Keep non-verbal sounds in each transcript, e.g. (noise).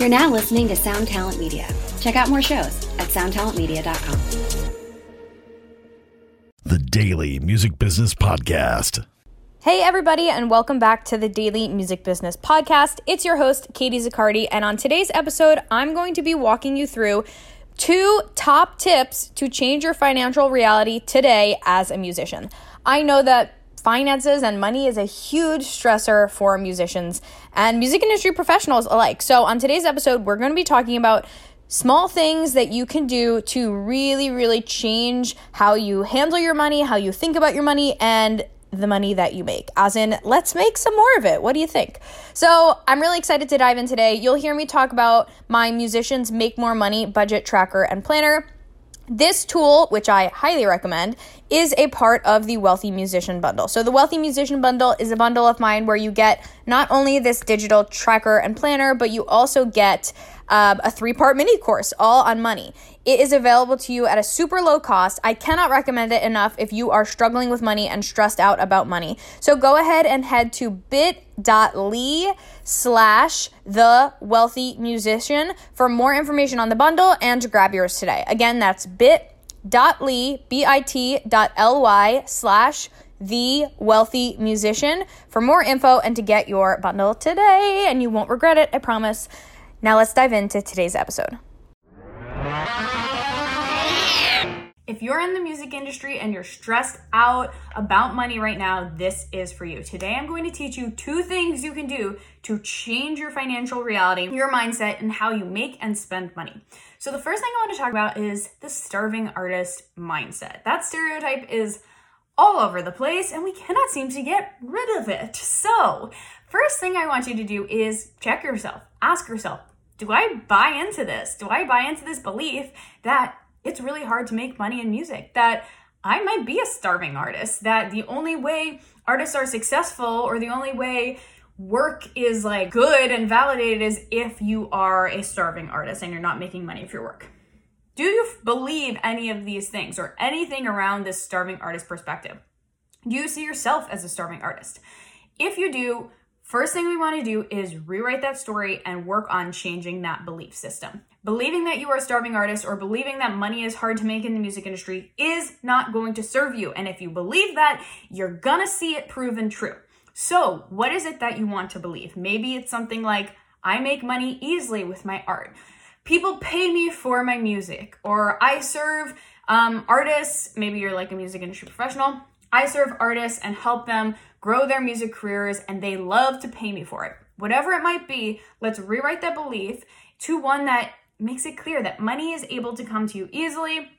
You're now listening to Sound Talent Media. Check out more shows at soundtalentmedia.com. The Daily Music Business Podcast. Hey, everybody, and welcome back to the Daily Music Business Podcast. It's your host, Katie Zaccardi, and on today's episode, I'm going to be walking you through two top tips to change your financial reality today as a musician. I know that finances and money is a huge stressor for musicians and music industry professionals alike. So, on today's episode, we're going to be talking about small things that you can do to really, really change how you handle your money, how you think about your money, and the money that you make. As in, let's make some more of it. What do you think? So, I'm really excited to dive in today. You'll hear me talk about my musicians make more money budget tracker and planner. This tool, which I highly recommend, is a part of the Wealthy Musician Bundle. So, the Wealthy Musician Bundle is a bundle of mine where you get not only this digital tracker and planner, but you also get um, a three part mini course all on money. It is available to you at a super low cost. I cannot recommend it enough if you are struggling with money and stressed out about money. So go ahead and head to bit.ly slash the wealthy musician for more information on the bundle and to grab yours today. Again, that's bit.ly, B-I-T dot L-Y slash the wealthy musician for more info and to get your bundle today. And you won't regret it, I promise. Now let's dive into today's episode. If you're in the music industry and you're stressed out about money right now, this is for you. Today, I'm going to teach you two things you can do to change your financial reality, your mindset, and how you make and spend money. So, the first thing I want to talk about is the starving artist mindset. That stereotype is all over the place and we cannot seem to get rid of it. So, first thing I want you to do is check yourself. Ask yourself, do I buy into this? Do I buy into this belief that it's really hard to make money in music? That I might be a starving artist, that the only way artists are successful or the only way work is like good and validated is if you are a starving artist and you're not making money for your work. Do you believe any of these things or anything around this starving artist perspective? Do you see yourself as a starving artist? If you do, First thing we want to do is rewrite that story and work on changing that belief system. Believing that you are a starving artist or believing that money is hard to make in the music industry is not going to serve you. And if you believe that, you're gonna see it proven true. So, what is it that you want to believe? Maybe it's something like, I make money easily with my art. People pay me for my music, or I serve um, artists. Maybe you're like a music industry professional. I serve artists and help them grow their music careers, and they love to pay me for it. Whatever it might be, let's rewrite that belief to one that makes it clear that money is able to come to you easily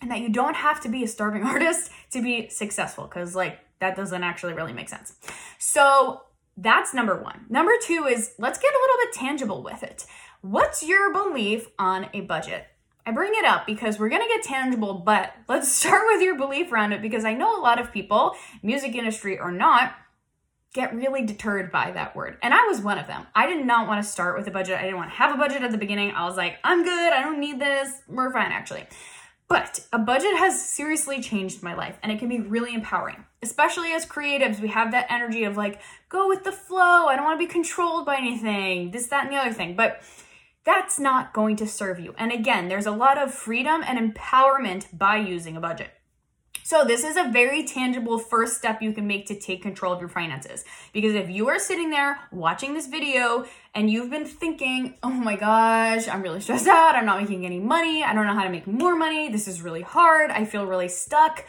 and that you don't have to be a starving (laughs) artist to be successful because, like, that doesn't actually really make sense. So, that's number one. Number two is let's get a little bit tangible with it. What's your belief on a budget? I bring it up because we're going to get tangible, but let's (laughs) start with your belief around it because I know a lot of people, music industry or not, get really deterred by that word. And I was one of them. I did not want to start with a budget. I didn't want to have a budget at the beginning. I was like, I'm good. I don't need this. We're fine, actually. But a budget has seriously changed my life and it can be really empowering. Especially as creatives, we have that energy of like, go with the flow. I don't want to be controlled by anything, this, that, and the other thing. But that's not going to serve you. And again, there's a lot of freedom and empowerment by using a budget. So, this is a very tangible first step you can make to take control of your finances. Because if you are sitting there watching this video and you've been thinking, oh my gosh, I'm really stressed out, I'm not making any money, I don't know how to make more money, this is really hard, I feel really stuck,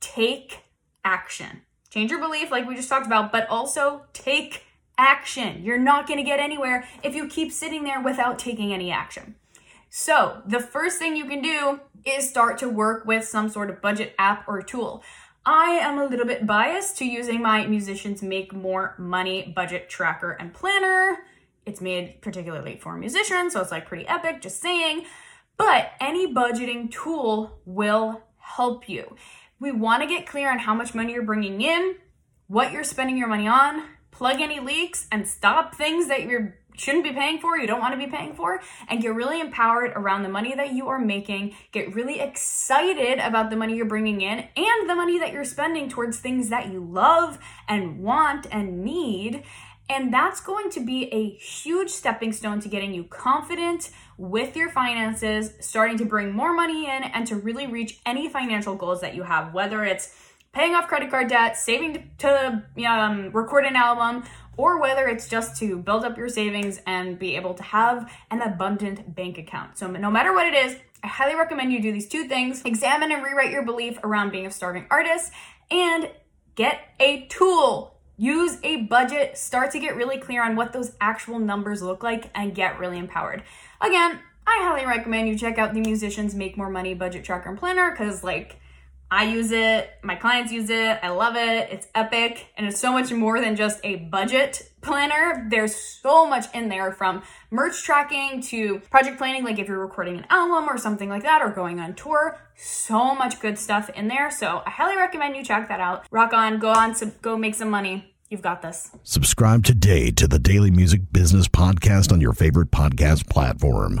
take action. Change your belief, like we just talked about, but also take action. You're not going to get anywhere if you keep sitting there without taking any action. So, the first thing you can do is start to work with some sort of budget app or tool. I am a little bit biased to using my Musicians Make More Money budget tracker and planner. It's made particularly for musicians, so it's like pretty epic, just saying. But any budgeting tool will help you. We want to get clear on how much money you're bringing in, what you're spending your money on, plug any leaks and stop things that you shouldn't be paying for, you don't want to be paying for, and get really empowered around the money that you are making. Get really excited about the money you're bringing in and the money that you're spending towards things that you love and want and need. And that's going to be a huge stepping stone to getting you confident with your finances, starting to bring more money in, and to really reach any financial goals that you have, whether it's paying off credit card debt, saving to um, record an album, or whether it's just to build up your savings and be able to have an abundant bank account. So, no matter what it is, I highly recommend you do these two things examine and rewrite your belief around being a starving artist and get a tool. Use a budget, start to get really clear on what those actual numbers look like, and get really empowered. Again, I highly recommend you check out the Musicians Make More Money Budget Tracker and Planner because, like, I use it, my clients use it, I love it, it's epic, and it's so much more than just a budget planner. There's so much in there from merch tracking to project planning, like if you're recording an album or something like that, or going on tour. So much good stuff in there. So I highly recommend you check that out. Rock on, go on, go make some money. You've got this. Subscribe today to the Daily Music Business Podcast on your favorite podcast platform.